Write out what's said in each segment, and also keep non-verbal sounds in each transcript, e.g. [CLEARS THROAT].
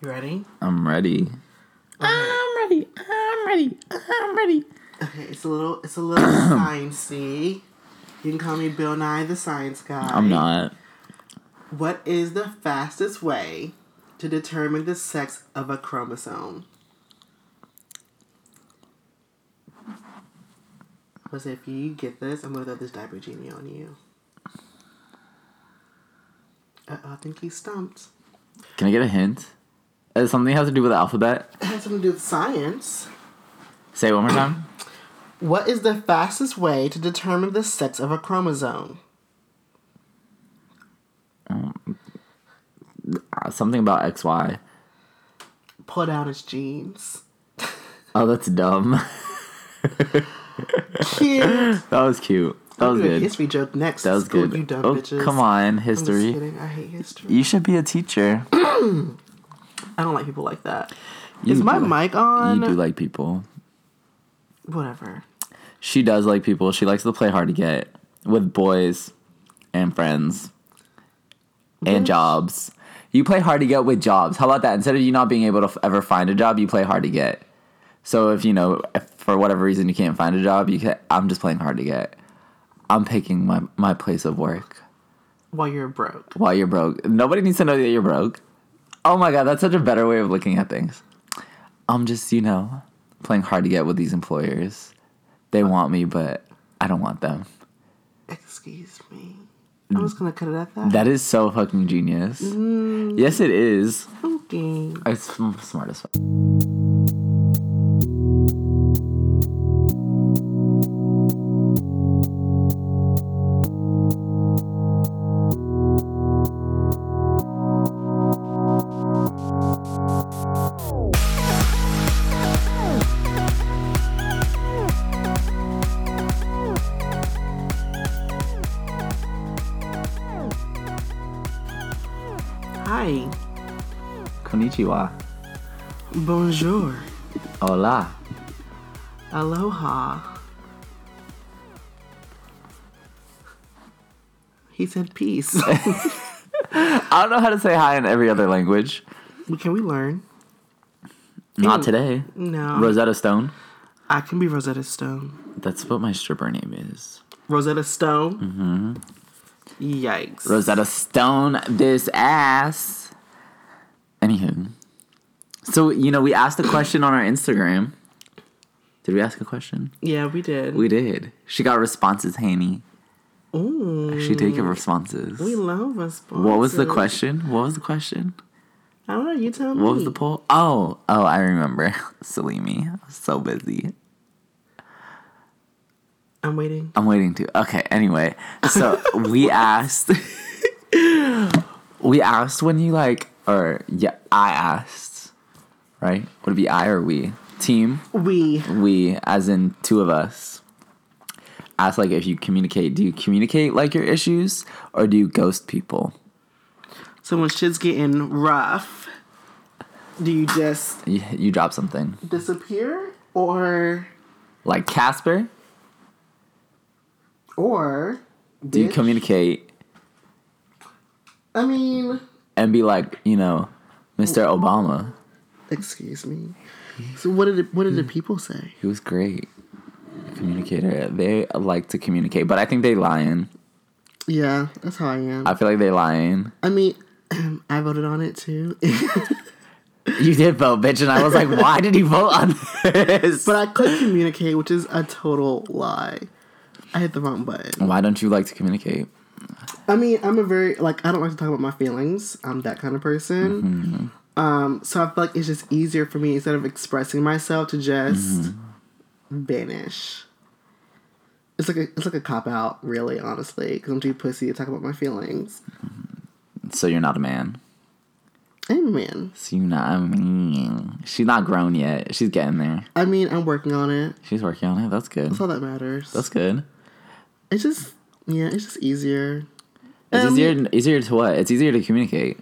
You ready? I'm ready. I'm ready. I'm ready. I'm ready. Okay, it's a little it's a little [CLEARS THROAT] sciencey. You can call me Bill Nye the Science Guy. I'm not. What is the fastest way to determine the sex of a chromosome? Was if you get this, I'm gonna throw this diaper genie on you. Uh, I think he's stumped. Can I get a hint? Does something have to do with the alphabet? It has something to do with science. Say it one more time. What is the fastest way to determine the sex of a chromosome? Uh, something about XY. Pull down his jeans. [LAUGHS] Oh, that's dumb. Cute. [LAUGHS] that was cute. That was good. history joke next. That was School good. You dumb oh, bitches. come on, history. I hate history. You should be a teacher. [CLEARS THROAT] I don't like people like that. You Is my do. mic on? You do like people. Whatever. She does like people. She likes to play hard to get with boys and friends and jobs. You play hard to get with jobs. How about that? Instead of you not being able to f- ever find a job, you play hard to get. So if you know, if for whatever reason you can't find a job, you can. I'm just playing hard to get. I'm picking my my place of work While you're broke. while you're broke. Nobody needs to know that you're broke. Oh my god, that's such a better way of looking at things. I'm just, you know, playing hard to get with these employers. They want me, but I don't want them. Excuse me. I'm just gonna cut it at that. That is so fucking genius. Mm. Yes, it is. Okay. It's sm- smart as fuck. Konnichiwa. Bonjour. Hola. Aloha. He said peace. [LAUGHS] I don't know how to say hi in every other language. Can we learn? Not today. No. Rosetta Stone. I can be Rosetta Stone. That's what my stripper name is. Rosetta Stone? Mm-hmm. Yikes. Rosetta Stone this ass. Anywho. So, you know, we asked a question on our Instagram. Did we ask a question? yeah, we did. We did. She got responses, Haney. Ooh. She taking responses. We love responses. What was the question? What was the question? I don't know. You tell me. What was the poll? Oh, oh, I remember. [LAUGHS] Salimi. I was so busy. I'm waiting. I'm waiting to. Okay, anyway. So [LAUGHS] we asked we asked when you like or yeah, I asked. Right? Would it be I or we? Team. We. We as in two of us. Ask like if you communicate, do you communicate like your issues or do you ghost people? So when shit's getting rough, do you just You, you drop something. disappear or Like Casper? or Do you communicate I mean, and be like, you know, Mr. Obama? excuse me. So what did it, what did the hmm. people say? He was great. Communicator. They like to communicate, but I think they lying. Yeah, that's how I am. I feel like they lying. I mean, [CLEARS THROAT] I voted on it too, [LAUGHS] You did vote, bitch, and I was like, why did you vote on this? but I could communicate, which is a total lie. I hit the wrong button. why don't you like to communicate? I mean, I'm a very like I don't like to talk about my feelings. I'm that kind of person. Mm-hmm, mm-hmm. Um, so I feel like it's just easier for me instead of expressing myself to just mm-hmm. banish. It's like a it's like a cop out, really, honestly, because I'm too pussy to talk about my feelings. So you're not a man. Amen. So you're not a man. She's not grown yet. She's getting there. I mean, I'm working on it. She's working on it. That's good. That's all that matters. That's good. it's just yeah, it's just easier. It's Um, easier. Easier to what? It's easier to communicate.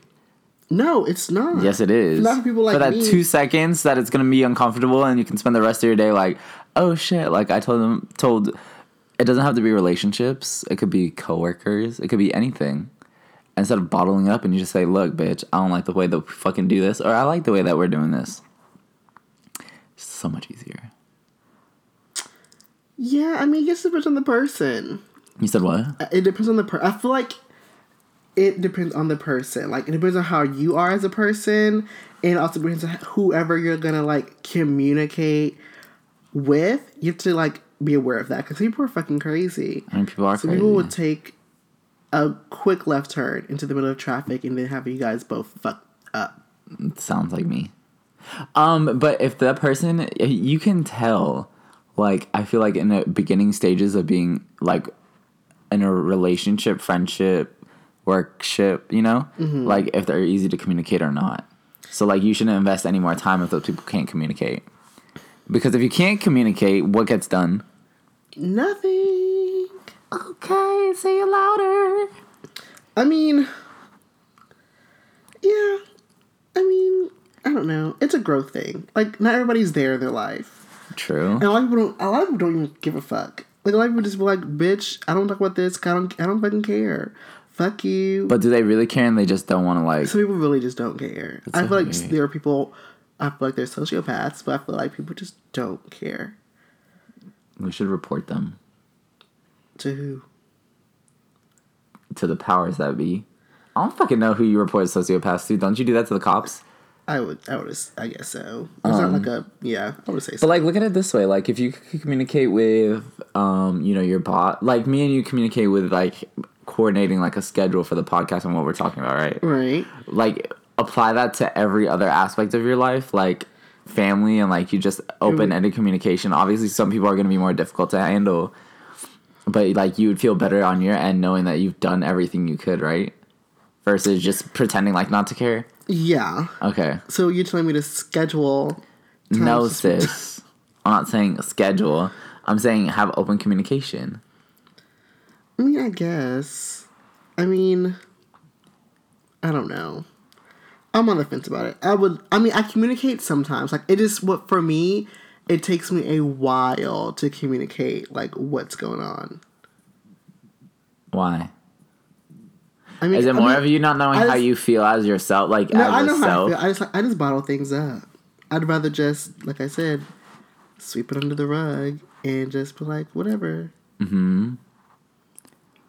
No, it's not. Yes, it is. Not for people like For that me. two seconds that it's gonna be uncomfortable, and you can spend the rest of your day like, oh shit. Like I told them, told. It doesn't have to be relationships. It could be coworkers. It could be anything. instead of bottling up and you just say, "Look, bitch, I don't like the way that we fucking do this," or "I like the way that we're doing this." It's so much easier. Yeah, I mean, I guess it depends on the person. You said what? It depends on the per. I feel like it depends on the person. Like it depends on how you are as a person, and it also depends on whoever you're gonna like communicate with. You have to like be aware of that because people are fucking crazy. I mean, people are So crazy. people would take a quick left turn into the middle of traffic and then have you guys both fucked up. Sounds like me. Um, but if that person, you can tell, like, I feel like in the beginning stages of being like in a relationship, friendship, workship, you know, mm-hmm. like if they're easy to communicate or not. So like, you shouldn't invest any more time if those people can't communicate. Because if you can't communicate, what gets done? Nothing. Okay, say it louder. I mean, yeah. I mean, I don't know. It's a growth thing. Like, not everybody's there in their life. True. And a lot of people don't. A lot of people don't even give a fuck. Like a lot of people just be like, "Bitch, I don't talk about this. I don't. I don't fucking care. Fuck you." But do they really care and they just don't want to like? some people really just don't care. I feel like there are people. I feel like they're sociopaths, but I feel like people just don't care. We should report them To who? to the powers that be. I don't fucking know who you report sociopaths to. Don't you do that to the cops? I would. I would. I guess so. It's not like a. Yeah, I would say so. But like, look at it this way: like, if you could communicate with, um, you know, your bot, like me and you communicate with like coordinating like a schedule for the podcast and what we're talking about, right? right. Like, apply that to every other aspect of your life, like family and like you just open mm-hmm. ended communication. Obviously, some people are going to be more difficult to handle, but like you would feel better on your end knowing that you've done everything you could, right? Versus just pretending like not to care. Yeah. Okay. So you're telling me to schedule? No, sis. [LAUGHS] I'm not saying schedule. I'm saying have open communication. I mean, I guess. I mean, I don't know. I'm on the fence about it. I would. I mean, I communicate sometimes. Like it is what for me. It takes me a while to communicate like what's going on. Why? I mean, Is it I more mean, of you not knowing I how you feel as yourself, like No, as I know how I feel. I just I just bottle things up. I'd rather just like I said, sweep it under the rug and just be like whatever. Mm-hmm.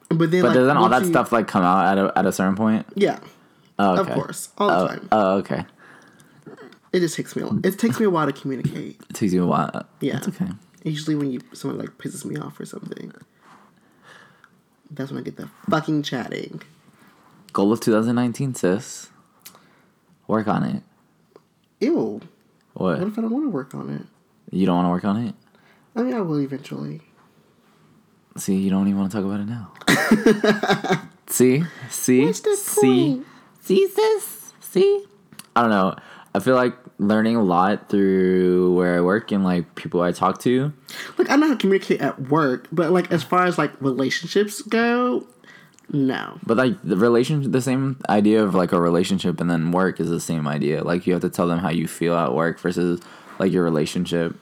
But then, but like, doesn't all that you- stuff like come out at a, at a certain point? Yeah, Oh, of course, all the Oh, time. oh, okay. It just takes me. A, it takes me a while to communicate. It takes you a while. Yeah. That's okay. Usually, when you someone like pisses me off or something, that's when I get the fucking chatting. Goal of 2019, sis. Work on it. Ew. What? What if I don't want to work on it? You don't want to work on it? I mean, I will eventually. See, you don't even want to talk about it now. [LAUGHS] See? See? What's the See? point? See, sis? See? I don't know. I feel like learning a lot through where I work and like people I talk to. Like I know how to communicate at work, but like as far as like relationships go, no. But like the relation, the same idea of like a relationship and then work is the same idea. Like you have to tell them how you feel at work versus like your relationship.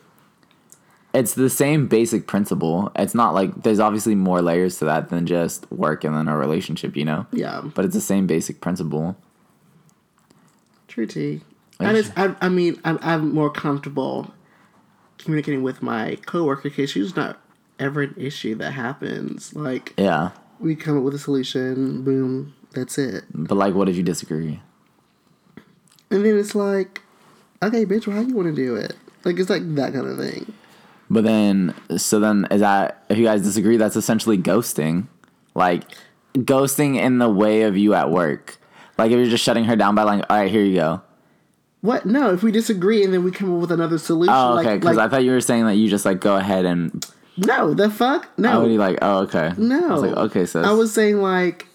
It's the same basic principle. It's not like there's obviously more layers to that than just work and then a relationship, you know. Yeah, But it's the same basic principle. true tea. I just, I, I mean, I'm, I'm more comfortable communicating with my coworker because she's not ever an issue that happens. Like Yeah. we come up with a solution, boom, that's it. But like, what if you disagree? And then it's like, okay, bitch, well, how you want to do it? Like it's like that kind of thing. But then, so then is that if you guys disagree, that's essentially ghosting, like ghosting in the way of you at work. Like if you're just shutting her down by like, all right, here you go. What? No, if we disagree and then we come up with another solution. Oh, okay. Because like, I thought you were saying that you just like go ahead and no, the fuck, no. I would be like, oh, okay. no. I was like, okay, so I was saying like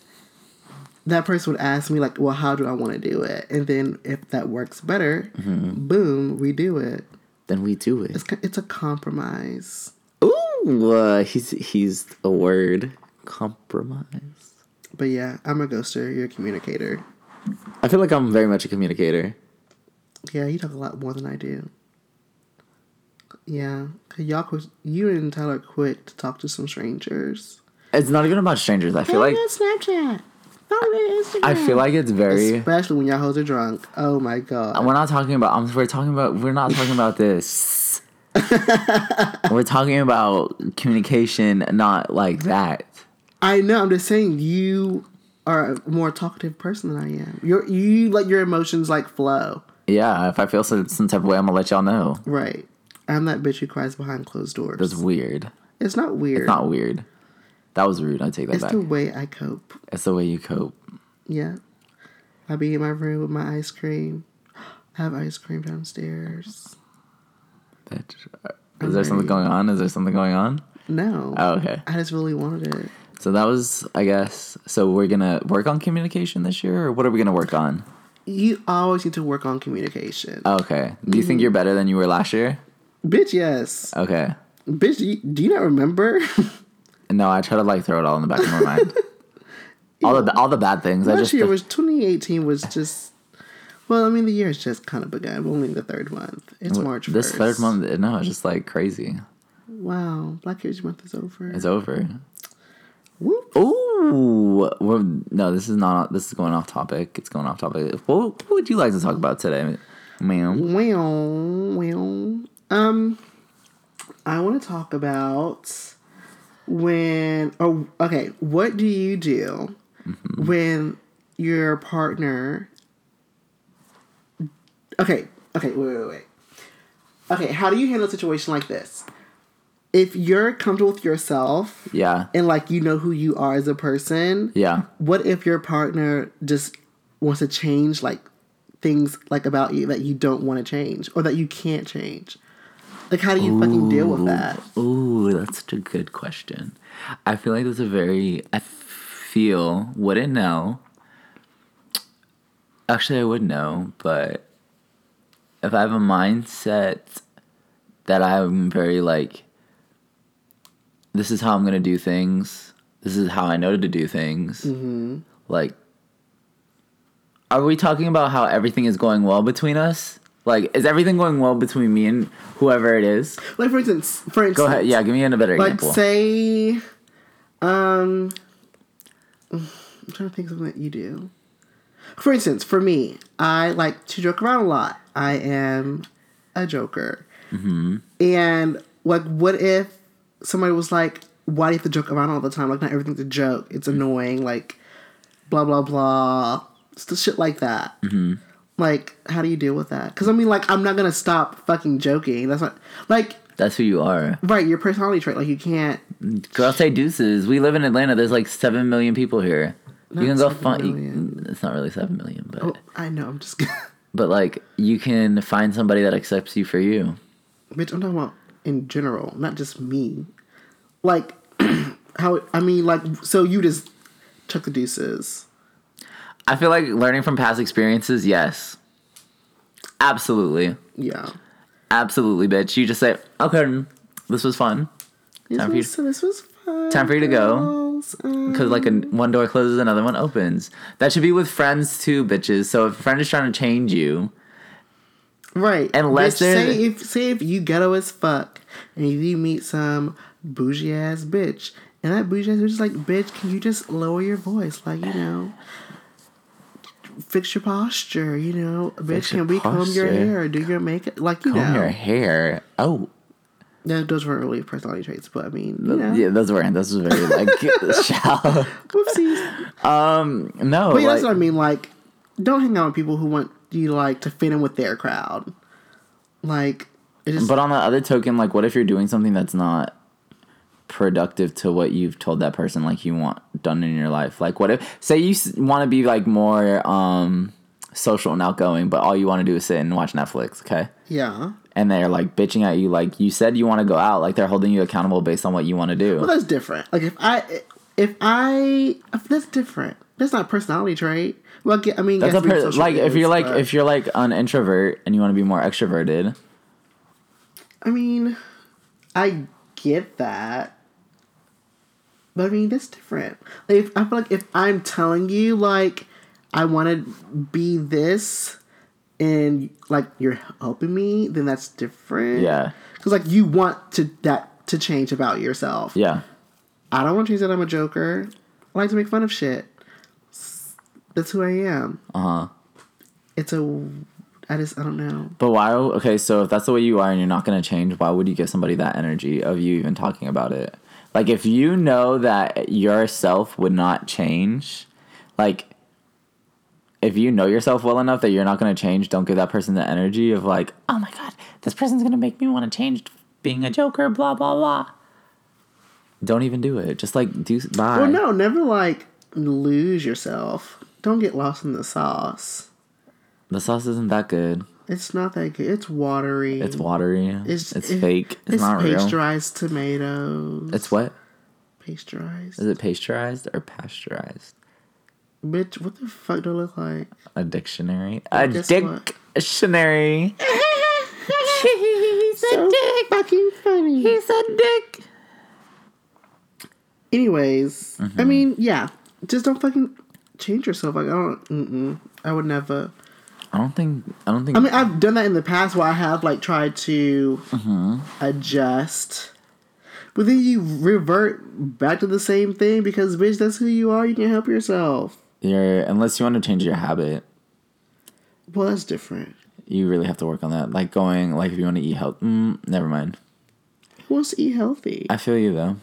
that person would ask me like, well, how do I want to do it? And then if that works better, Mm-hmm. boom, we do it. Then we do it. It's it's a compromise. Ooh, uh, he's he's a word compromise. But yeah, I'm a ghoster. You're a communicator. I feel like I'm very much a communicator. Yeah, you talk a lot more than I do. Yeah, 'cause y'all, quit, you and Tyler quit to talk to some strangers. It's not even about strangers. I feel like Snapchat. Follow me Instagram. I feel like it's very. especially when y'all hoes are drunk. Oh my god. We're not talking about. I'm, we're talking about. We're not talking about this. [LAUGHS] we're talking about communication, not like that. I know. I'm just saying you are a more talkative person than I am. You're you let your emotions like flow. Yeah, if I feel some, some type of way, I'm gonna let y'all know. Right. I'm that bitch who cries behind closed doors. That's weird. it's not weird. It's not weird. That was rude. I take that It's back. It's the way I cope. it's the way you cope. Yeah. I'll be in my room with my ice cream. I have ice cream downstairs. Bitch. Uh, is there something going on? Is there something going on? No. Oh, okay. I just really wanted it. So that was, I guess. So we're gonna work on communication this year, or what are we gonna work on? You always need to work on communication. Okay. Do you think mm. you're better than you were last year? Bitch, yes. Okay. Bitch, do you, do you not remember? [LAUGHS] No, I try to like throw it all in the back of my mind. [LAUGHS] all the all the bad things. I just year was 2018 was just. Well, I mean, the year year's just kind of begun. We're only in the third month. It's March 1st. this third month. No, it's just like crazy. Wow. Black History Month is over. It's over. Whoop. Ooh, no, this is not. This is going off topic. It's going off topic. What, what would you like to talk about today, ma'am? Well, well. Um, I want to talk about when. Oh, okay. What do you do mm-hmm. when your partner? Okay. Okay. Wait. Wait. Wait. Okay. How do you handle a situation like this? If you're comfortable with yourself Yeah, and like you know who you are as a person, yeah. what if your partner just wants to change like things like about you that you don't want to change or that you can't change like how do you fucking deal with that Ooh, that's such a good question. I feel like that's a very. I feel wouldn't know. Actually, I would know, but if I have a mindset that I'm very like, this is how I'm gonna do things. This is how I know to do things. Mm-hmm. Like, are we talking about how everything is going well between us? Like, is everything going well between me and whoever it is? like for instance for instance Go ahead. Yeah, give me a better like example. say um i'm trying to think of something that you do for instance for me i like to joke around a lot i am a joker Mm-hmm. and like what if somebody was like why do you have to joke around all the time like not everything's a joke it's annoying like blah blah blah Just shit like that Mm-hmm. Like how do you deal with that because i mean like i'm not gonna stop fucking joking that's not like That's who you are. right your personality trait like you can't Girl, say deuces. We live in Atlanta. There's like seven million people here. you can go find. It's not really seven million, but Oh, I know. I'm just [LAUGHS] but like you can find somebody that accepts you for you. bitch. I'm talking about in general, not just me. Like [CLEARS THROAT] how I mean, like so you just took the deuces. I feel like learning from past experiences. Yes, absolutely, Yeah. absolutely, bitch. You just say, okay, this was fun. This Time for you- was, so this was fun. Time for you to go. girls. Um, Because like a, one door closes, another one opens. That should be with friends too, bitches. So if a friend is trying to change you, right. unless say if say if you ghetto as fuck and if you meet some bougie ass bitch and that bougie ass bitch is like, bitch, can you just lower your voice, like you know. Fix your posture, you know. Bitch, can we comb your hair, do your makeup, like you comb know. your hair. Oh, Yeah, those weren't really personality traits, but I mean, you know, yeah, those weren't. Those was very like [LAUGHS] shallow. whoopsies. Um, no, But yeah, like, that's what I mean. Like, don't hang out with people who want you like to fit in with their crowd. Like, it just but on the other token, like, what if you're doing something that's not productive to what you've told that person, like you want done in your life? Like, what if, say, you want to be like more um social and outgoing, but all you want to do is sit and watch Netflix, okay? yeah. And they're like bitching at you, like you said you want to go out, like they're holding you accountable based on what you want to do. Well, that's different. Like, if I, if I, if that's different. That's not a personality trait. Well, I mean, That's a per- like if you're like if you're like an introvert and you want to be more extroverted. I mean, I get that. But I mean, that's different. Like, if, I feel like if I'm telling you, like, I want to be this, and like you're helping me, then that's different. Yeah. Because like you want to that to change about yourself. Yeah. I don't want to change that I'm a joker. I like to make fun of shit. That's who I am. Uh huh. It's a. I just I don't know. But why? Okay, so if that's the way you are and you're not gonna change, why would you give somebody that energy of you even talking about it? Like if you know that yourself would not change, like if you know yourself well enough that you're not gonna change, don't give that person the energy of like, oh my god, this person's gonna make me want to change being a joker, blah blah blah. Don't even do it. Just like do bye. Well, no, never like lose yourself. Don't get lost in the sauce. The sauce isn't that good. It's not that good. It's watery. It's watery. It's- It's, it- fake. It's, It's not real. pasteurized tomatoes. It's what? pasteurized. Is it pasteurized or pasteurized? Bitch, what the fuck do it look like? A dictionary. A dictionary. He's [LAUGHS] So fucking funny. He's a dick. Anyways, Mm-hmm. I mean, yeah, just don't fucking change yourself. Like I don't. Mm-mm, I would never. I don't think. I don't think. I mean, I've done that in the past where I have like tried to Mm-hmm. adjust, but then you revert back to the same thing because bitch, that's who you are. You can't help yourself. you're unless you want to change your habit, Well, that's different. you really have to work on that. Like going, like if you want to eat healthy, Mm, never mind. Who wants to eat healthy? I feel you though.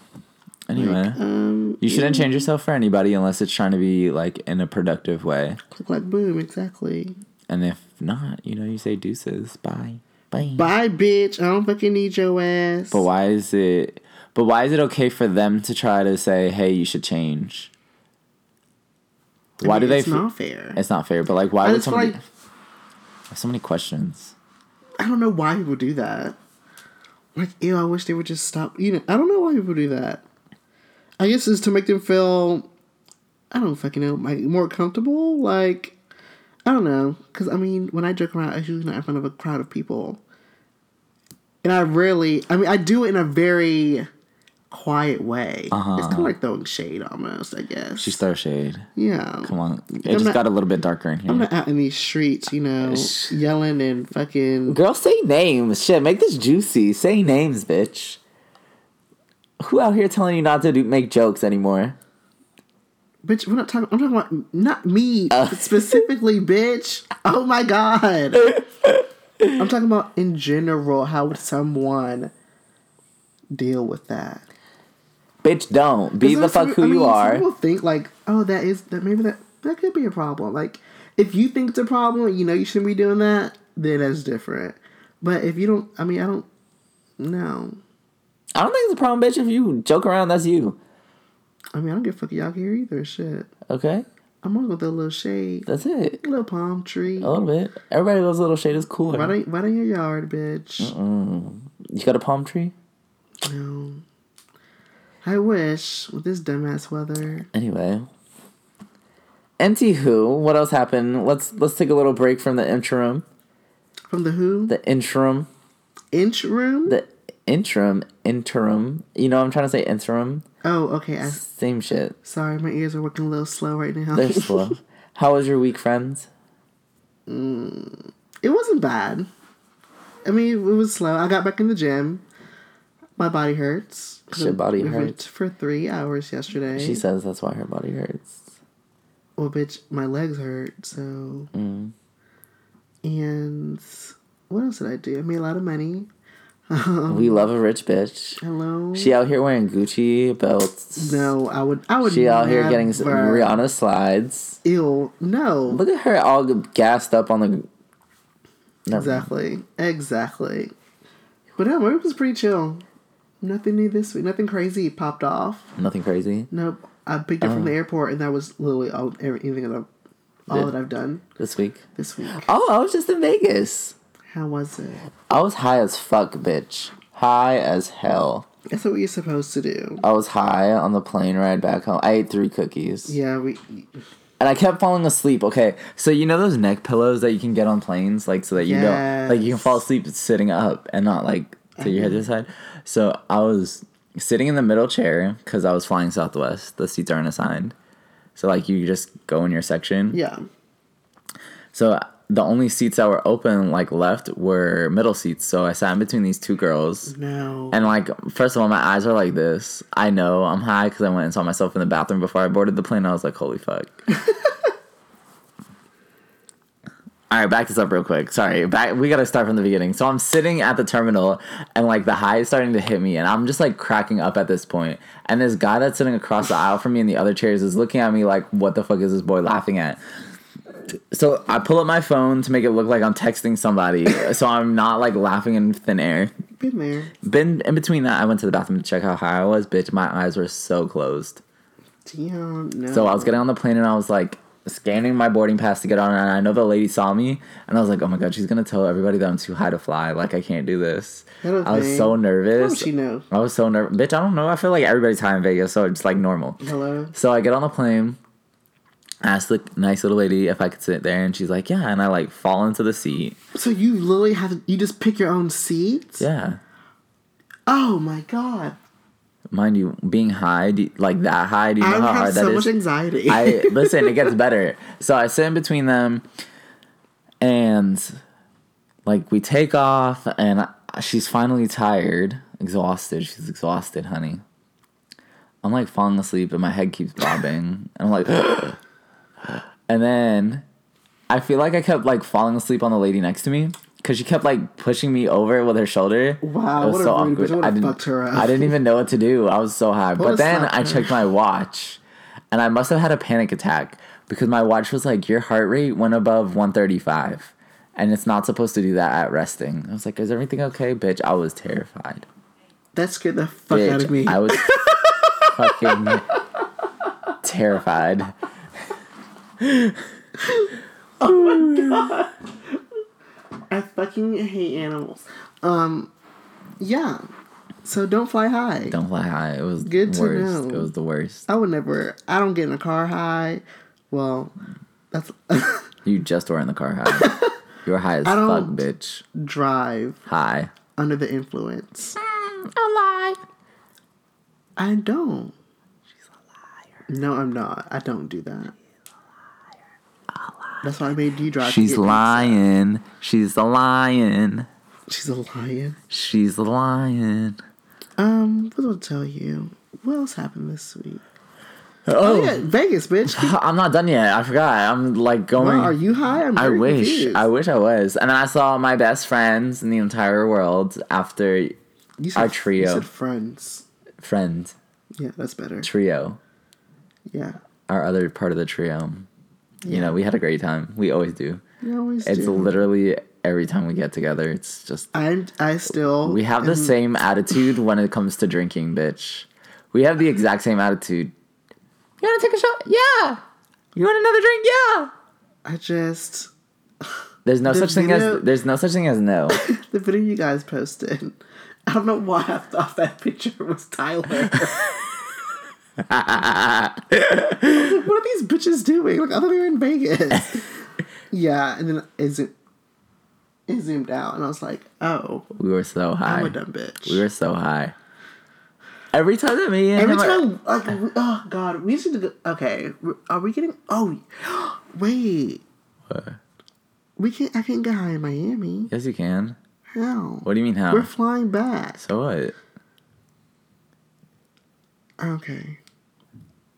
Anyway, Um, you shouldn't change yourself for anybody unless it's trying to be like in a productive way. click like boom, exactly. And if not, you know, you say deuces. Bye. Bye. Bye, bitch. I don't fucking need your ass. But why is it? But why is it okay for them to try to say, "Hey, you should change"? I Why mean, do they? It's fe- not fair. It's not fair. But like, why I would somebody? like- I have so many questions. I don't know why people do that. Like, ew, I wish they would just stop. You know, I don't know why people do that. I guess it's to make them feel, I don't fucking know, like more comfortable. Like, I don't know, because I mean, when I joke around, I usually not in front of a crowd of people, and I really, I mean, I do it in a very quiet way. Uh-huh, It's kind of like throwing shade, almost. I guess. She's throw shade. yeah. Come on, it I'm just not- got a little bit darker in here. I'm not out in these streets, you know, Sh- yelling and fucking. Girl, say names. Shit, make this juicy. Say names, bitch. Who out here telling you not to do, make jokes anymore? Bitch, we're not talking. I'm talking about not me Uh. [LAUGHS] specifically, bitch. Oh my god. I'm talking about in general. How would someone deal with that? Bitch, don't be the fuck some- who I mean, you are. People think like, oh, that is that. Maybe that that could be a problem. Like, if you think it's a problem, you know you shouldn't be doing that. Then that's different. But if you don't, I mean, I don't. No, I don't think it's a problem, bitch. If you joke around, that's you. I mean, I don't give a fuck y'all here either. Shit, Okay, I'm gonna go with a little shade, that's it. a little palm tree. A little bit. Everybody loves a little shade is cooler. Right in, right in your yard, bitch. You got a palm tree? No. I wish with this dumbass weather. Anyway. Empty who? What else happened? Let's let's take a little break from the interim. From the who? The interim. Inch room? The interim. Interim. You know I'm trying to say interim. oh, okay. I, Same shit. sorry, my ears are working a little slow right now. They're slow. [LAUGHS] How was your week, friends? it wasn't bad. I mean, it was slow. I got back in the gym. My body hurts. Shit, body hurts. For three hours yesterday. She says that's why her body hurts. well, bitch, my legs hurt, so. Mm. And what else did I do? I made a lot of money. We love a rich bitch. Hello? She out here wearing Gucci belts. no, I would. I would. She out here getting Rihanna slides. Ew. No. Look at her all gassed up on the. Never mind. Exactly. Exactly. But no, week was pretty chill. Nothing new this week. Nothing crazy popped off. Nothing crazy Nope. I picked it from Oh. the uh-huh. airport, and that was literally all everything that I've, all Did- that I've done this week. this week. Oh, I was just in Vegas. How was it? I was high as fuck, bitch. High as hell. That's what you're supposed to do. I was high on the plane ride back home. I ate three cookies. Yeah, we. And I kept falling asleep. Okay, so you know those neck pillows that you can get on planes, like so that you don't like you can fall asleep sitting up and not like to your head to the uh-huh. side. So I was sitting in the middle chair because I was flying Southwest. The seats aren't assigned, so like you just go in your section. Yeah. So the only seats that were open like left were middle seats. So I sat in between these two girls. No. And like, first of all, my eyes are like this. I know I'm high because I went and saw myself in the bathroom before I boarded the plane. I was like, holy fuck. [LAUGHS] All right, back this up real quick. Sorry, back. We gotta start from the beginning. So I'm sitting at the terminal, and like the high is starting to hit me, and I'm just like cracking up at this point. And this guy that's sitting across the aisle from me in the other chairs is looking at me like, "What the fuck is this boy laughing at?" So I pull up my phone to make it look like I'm texting somebody, so I'm not like laughing in thin air. Been there. Been in between that, I went to the bathroom to check how high I was. Bitch, my eyes were so closed. Damn, no. So I was getting on the plane and I was like scanning my boarding pass to get on, and I know the lady saw me, and I was like, "Oh my god, she's gonna tell everybody that I'm too high to fly. Like I can't do this." I was so How nervous. does she know? I was so nervous, bitch. I don't know. I feel like everybody's high in Vegas, so it's like normal. Hello. So I get on the plane, ask the nice little lady if I could sit there, and she's like, "Yeah," and I like fall into the seat. So you literally have to, you just pick your own seats? Yeah, Oh my god. mind you, being high, do, like that high, do you know how have hard so that much anxiety. I [LAUGHS] listen, it gets better. So I sit in between them, and like we take off, and I- she's finally tired, exhausted. She's exhausted, honey. I'm like falling asleep, and my head keeps bobbing, and I'm like, [GASPS] and then I feel like I kept like falling asleep on the lady next to me. Cause she kept like pushing me over with her shoulder. Wow, It was what a so bitch. I awkward. I didn't. I didn't even know what to do. I was so high. But then I checked my watch, and I must have had a panic attack because my watch was like your heart rate went above 135, and it's not supposed to do that at resting. I was like, "Is everything okay, bitch?" I was terrified. that scared the fuck out of me. I was [LAUGHS] fucking [LAUGHS] terrified. [LAUGHS] I fucking hate animals. Um, yeah. So don't fly high. Don't fly high. It was Good to worst. know. It was the worst. I would never. I don't get in a car high. Well, that's [LAUGHS] You just were in the car high. You were high [LAUGHS] as I fuck, bitch. drive High. under the influence. A lie. I don't. She's a liar. No, I'm not. I don't do that. That's why I made you drive. She's lying. She's a lion. She's a lion. She's a lion. Um, what do I tell you? What else happened this week? Oh, Oh yeah, Vegas, bitch. [LAUGHS] I'm not done yet. I forgot. I'm like going. Wow, are you high? I'm I wish. confused. I wish I was. And then I saw my best friends in the entire world after You said, our trio. You said friends. friend Yeah, that's better. trio. Yeah, Our other part of the trio. You Yeah. know, we had a great time. We always do. you always It's do. literally every time we get together. It's just I'm. I still. we have the same attitude when it comes to drinking, bitch. We have the exact same attitude. You want to take a shot? Yeah. You want another drink? Yeah. I just There's no The such thing as there's no such thing as no. [LAUGHS] the video you guys posted. I don't know why I thought that picture was Tyler. [LAUGHS] I was like, what are these bitches doing? Like, I thought they were in Vegas. [LAUGHS] yeah, and then it, zo- it zoomed out, and I was like, oh, we were so high. I'm a dumb bitch. We were so high. Every time that me and Every are- time, like, oh god, we need to go. Okay, are we getting? Oh, [GASPS] wait, What? we can't. I can't get high in Miami. Yes, you can. How? What do you mean how? We're flying back. so what? Okay.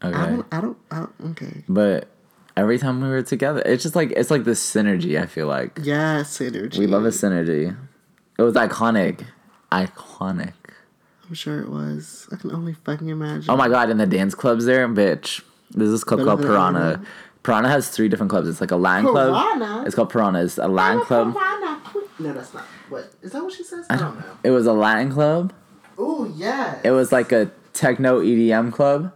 I Okay. don't. I don't. I don't. Okay. But every time we were together, it's just like it's like this synergy. I feel like Yeah, synergy. we love a synergy. It was iconic, iconic. I'm sure it was. I can only fucking imagine. Oh my god! In the dance clubs there, bitch. There's this club called Piranha. Piranha has three different clubs. It's like a Latin club. Piranha? It's called Piranha. It's a Latin club. No, that's not. What is that? What she says? I don't know. It was a Latin club. Oh yeah. It was like a techno EDM club.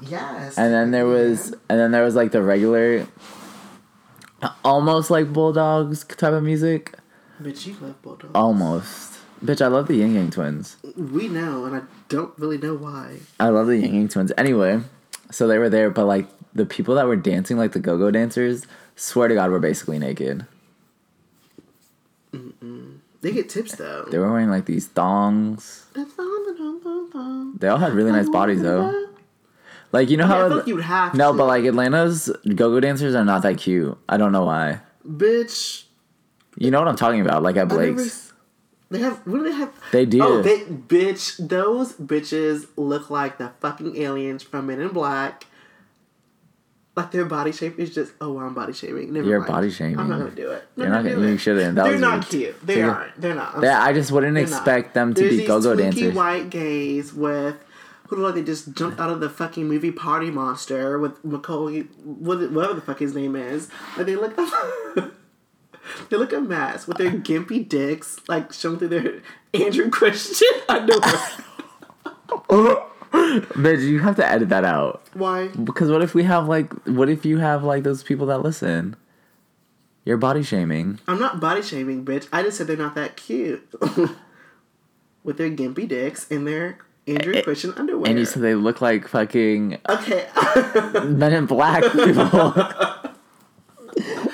Yes. and then there was and then there was like the regular almost like bulldogs type of music. Bitch, you love bulldogs. almost. Bitch i love the Ying Yang Twins. We know, and I don't really know why. i love the Ying Yang Twins. Anyway so they were there but like the people that were dancing like the go-go dancers swear to god were basically naked. They get tips though. they were wearing like these thongs. They all had really nice bodies though like you know I, how feel like you would have no to. but like atlanta's go-go dancers are not that cute i don't know why bitch. you know what i'm talking about like at I never blake's They have. What do they have? They do. Oh, they bitch. Those bitches look like the fucking aliens from Men in Black. Like their body shape is just oh I'm body shaming. Never You're mind. body shaming. I'm not gonna do it. You're I'm not gonna you shouldn't. That They're was not rude. cute. They aren't. They're not. Yeah, I just wouldn't They're not. expect them to There's be go-go dancers. white gays with who look like they just jumped out of the fucking movie Party Monster with Macaulay, whatever the fuck his name is. Like they look, [LAUGHS] they look a mess with their gimpy dicks, like showing through their [LAUGHS] Andrew Christian [LAUGHS] underwear. Bitch, you have to edit that out. Why? Because what if we have like, what if you have like those people that listen? You're body shaming. I'm not body shaming, bitch. I just said they're not that cute with their gimpy dicks and their Andrew Christian underwear. And you said they look like fucking okay. [LAUGHS] Men in Black people. [LAUGHS]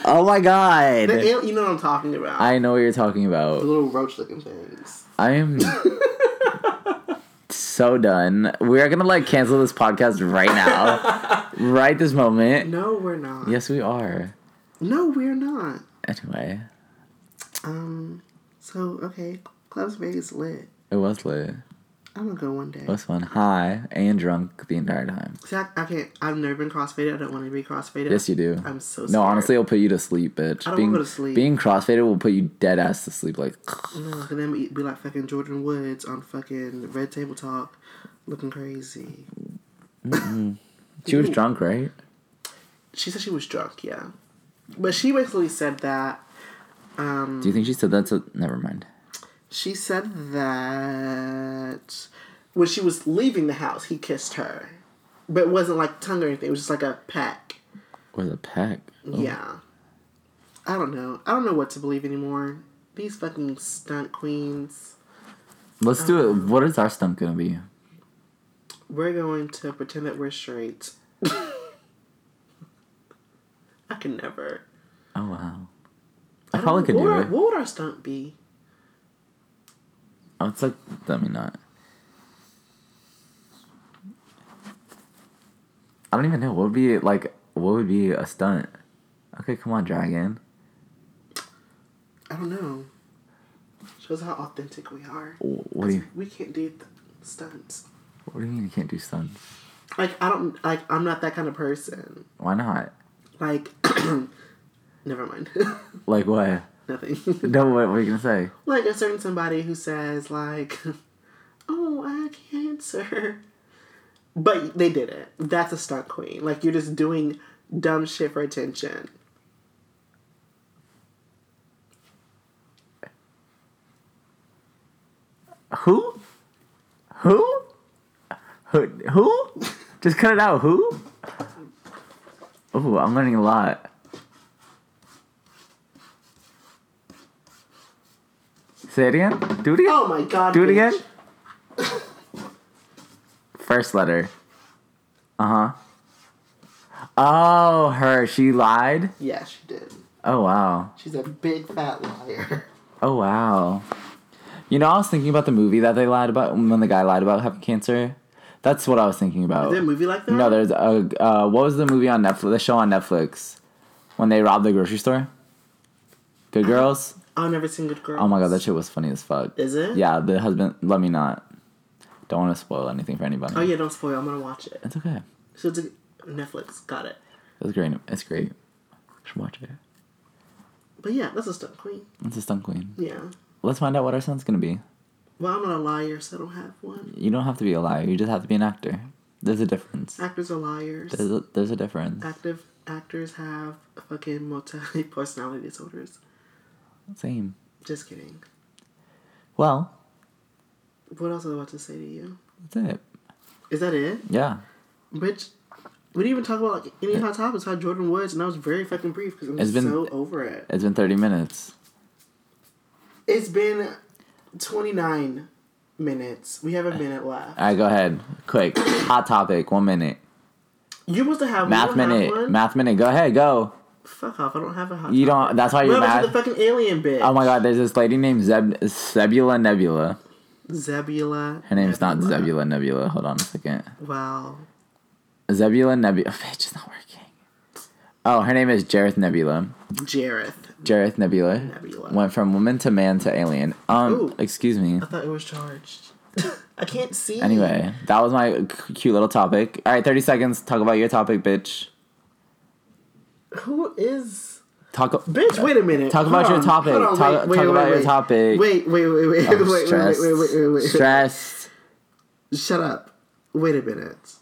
oh my god. The you know what I'm talking about. I know what you're talking about. the little roach looking things. I am [LAUGHS] so done. We are gonna like cancel this podcast right now. right this moment. No, we're not. Yes, we are. No, we're not. Anyway, Um. So okay, Clubs Vegas lit. it was lit. I'm gonna go one day. Was fun. High and drunk the entire time. See, I, I can't. I've never been crossfaded. I don't want to be crossfaded. Yes, you do. I'm so. No, honestly, it'll put you to sleep, bitch. I don't being, go to sleep. Being crossfaded will put you dead ass to sleep. Like, No, cause then be be like fucking Jordyn Woods on fucking Red Table Talk, looking crazy. [LAUGHS] she was drunk, right? She said she was drunk. Yeah, but she basically said that. Um, Do you think she said that to? Never mind. She said that when she was leaving the house, he kissed her, but it wasn't like tongue or anything. It was just like a peck. Was a peck? Oh. Yeah. I don't know. I don't know what to believe anymore. These fucking stunt queens. Let's do it. Um, what is our stunt gonna be? We're going to pretend that we're straight. [LAUGHS] I can never. Oh wow. I don't probably could do it. What would our stunt be? Oh, it's like let me not. I don't even know what would be like. What would be a stunt? Okay, come on, dragon. I don't know. Shows how authentic we are. Wh- What do you? We can't do th- stunts. What do you mean you can't do stunts? Like I don't like. I'm not that kind of person. Why not? Like, [CLEARS THROAT] never mind. [LAUGHS] Like what? Nothing. [LAUGHS] No, what were you gonna say? like a certain somebody who says like, [LAUGHS] "Oh, I had cancer," but they did it. That's a stunt queen. Like you're just doing dumb shit for attention. Who? Who? Who? Who? [LAUGHS] Just cut it out. Who? Oh, I'm learning a lot. Say it again. Do it again. Oh my god. Do it again. First letter. Uh huh. Oh, her. She lied. Yeah, she did. Oh wow. She's a big fat liar. Oh wow. You know, I was thinking about the movie that they lied about when the guy lied about having cancer. That's what I was thinking about. Is there a movie like that? No, there's a uh, what was the movie on Netflix? The show on Netflix when they robbed the grocery store. Good Girls. I've never seen Good Girls. Oh my god, that shit was funny as fuck. Is it? Yeah, the husband. Let me not. Don't want to spoil anything for anybody. Oh yeah, don't spoil. I'm gonna watch it. It's okay. So it's a, Netflix. Got it. It's great. It's great. You should watch it. But yeah, that's a stunt queen. That's a stunt queen. Yeah. Let's find out what our son's gonna be. Well, I'm not a liar, so I don't have one. You don't have to be a liar. You just have to be an actor. There's a difference. Actors are liars. There's a, there's a difference. Active actors have fucking multi [LAUGHS] personality disorders. Same. Just kidding. Well, What else was I about to say to you? that's it. Is that it? Yeah. Bitch, we didn't even talk about like any hot topics. How Jordyn Woods, and that was very fucking brief because I'm It's been- so over it. It's been 30 minutes. It's been 29 minutes. We have a minute left. All right, go ahead. Quick. Hot topic. One minute. You must have Math don't have minute. one. Math minute. Go ahead. Go. Fuck off! I don't have a hot. You don't. That's why you're to mad. the fucking alien bitch? Oh my god, there's this lady named Zeb Zebula Nebula. Zebula. Her name's not Zebula Nebula. Hold on a second. Wow. Zebula Nebula. Oh, [LAUGHS] bitch, it's not working. Oh, her name is Jareth Nebula. Jareth. Jareth Nebula. Nebula. Went from woman to man to alien. Um, Ooh. excuse me. I thought it was charged. [LAUGHS] I can't see. Anyway, that was my cute little topic. All right, 30 seconds. Talk about your topic, bitch. Who is? Talk. Bitch, wait a minute. Talk about your topic. Talk- talk about your topic. Wait, wait, wait, wait, wait, wait, wait, wait, wait, wait. Stressed. Shut up. Wait a minute.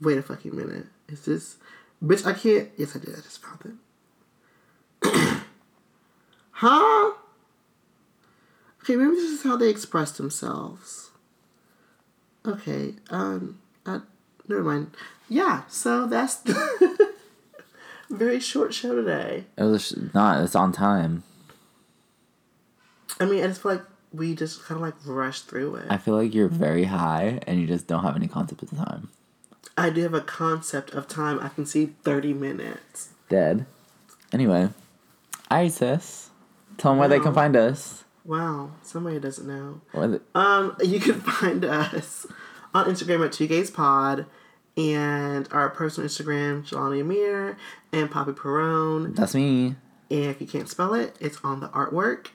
Wait a fucking minute. Is this. Bitch, I can't. Yes, I did. I just found it. [COUGHS] huh? Okay, maybe this is how they express themselves. Okay, um, uh, never mind. Yeah, so that's the [LAUGHS] very short show today. It was not. It's on time. I mean, I just feel like we just kind of like rushed through it. I feel like you're very high and you just don't have any concept of time. I do have a concept of time. I can see 30 minutes. Dead. Anyway, ISIS. Tell them where they can find us. Wow, somebody doesn't know. Or the- Um, you can [LAUGHS] find us on Instagram at Two Gays Pod and our personal Instagram, Jelani Amir and Poppy Perone. That's me. And if you can't spell it, it's on the artwork.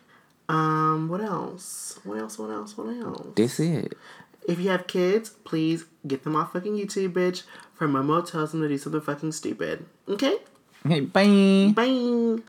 Um, what else? What else? What else? What else? That's it. If you have kids, please get them off fucking YouTube, bitch. For Momo tells them to do something fucking stupid. Okay? Okay, bye. Bye.